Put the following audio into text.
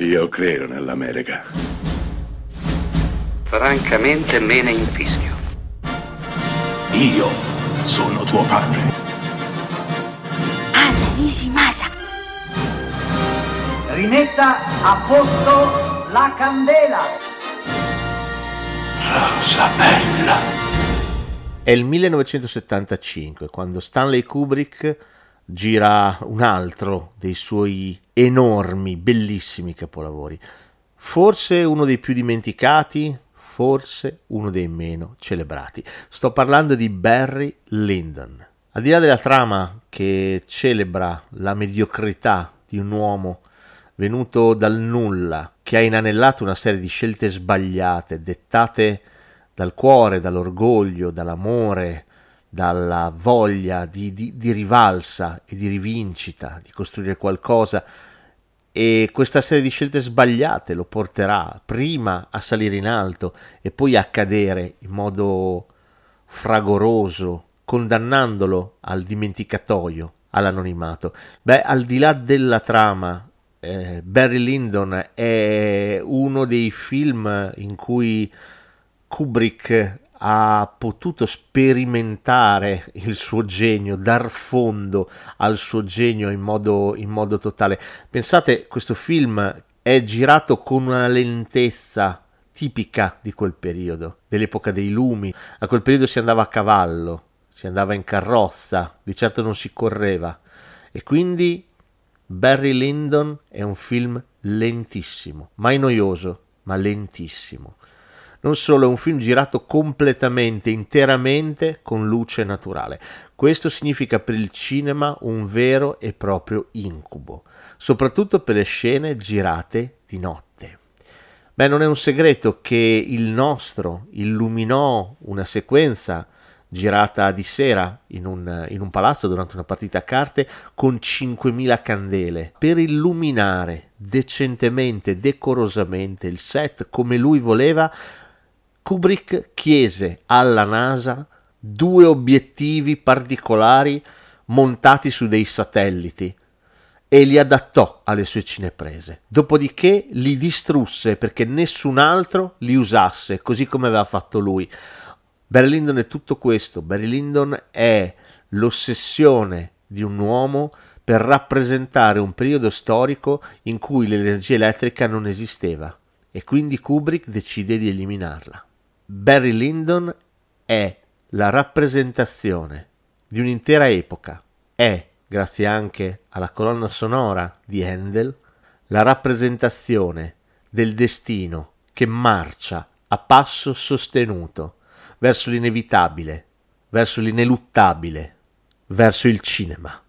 Io credo nell'America. Francamente me ne infischio. Io sono tuo padre. Anna Nishimasa. Rimetta a posto la candela. Rosa bella. È il 1975 quando Stanley Kubrick gira un altro dei suoi enormi, bellissimi capolavori. Forse uno dei più dimenticati, forse uno dei meno celebrati. Sto parlando di Barry Lyndon. Al di là della trama che celebra la mediocrità di un uomo venuto dal nulla, che ha inanellato una serie di scelte sbagliate, dettate dal cuore, dall'orgoglio, dall'amore, dalla voglia di, di, di, rivalsa e di rivincita, di costruire qualcosa. E questa serie di scelte sbagliate lo porterà prima a salire in alto e poi a cadere in modo fragoroso, condannandolo al dimenticatoio, all'anonimato. Beh, al di là della trama, eh, Barry Lyndon è uno dei film in cui Kubrick ha potuto sperimentare il suo genio, dar fondo al suo genio in modo, in modo totale. Pensate, questo film è girato con una lentezza tipica di quel periodo, dell'epoca dei lumi. A quel periodo si andava a cavallo, si andava in carrozza, di certo non si correva. E quindi Barry Lyndon è un film lentissimo, mai noioso, ma lentissimo non solo è un film girato completamente, interamente con luce naturale. Questo significa per il cinema un vero e proprio incubo, soprattutto per le scene girate di notte. Beh, non è un segreto che il nostro illuminò una sequenza girata di sera in un, in un, palazzo durante una partita a carte con 5.000 candele per illuminare decentemente, decorosamente il set come lui voleva Kubrick chiese alla NASA due obiettivi particolari montati su dei satelliti e li adattò alle sue cineprese. Dopodiché li distrusse perché nessun altro li usasse, così come aveva fatto lui. Barry Lyndon è tutto questo. Barry Lyndon è l'ossessione di un uomo per rappresentare un periodo storico in cui l'energia elettrica non esisteva e quindi Kubrick decide di eliminarla. Barry Lyndon è la rappresentazione di un'intera epoca, è, grazie anche alla colonna sonora di Handel, la rappresentazione del destino che marcia a passo sostenuto verso l'inevitabile, verso l'ineluttabile, verso il cinema.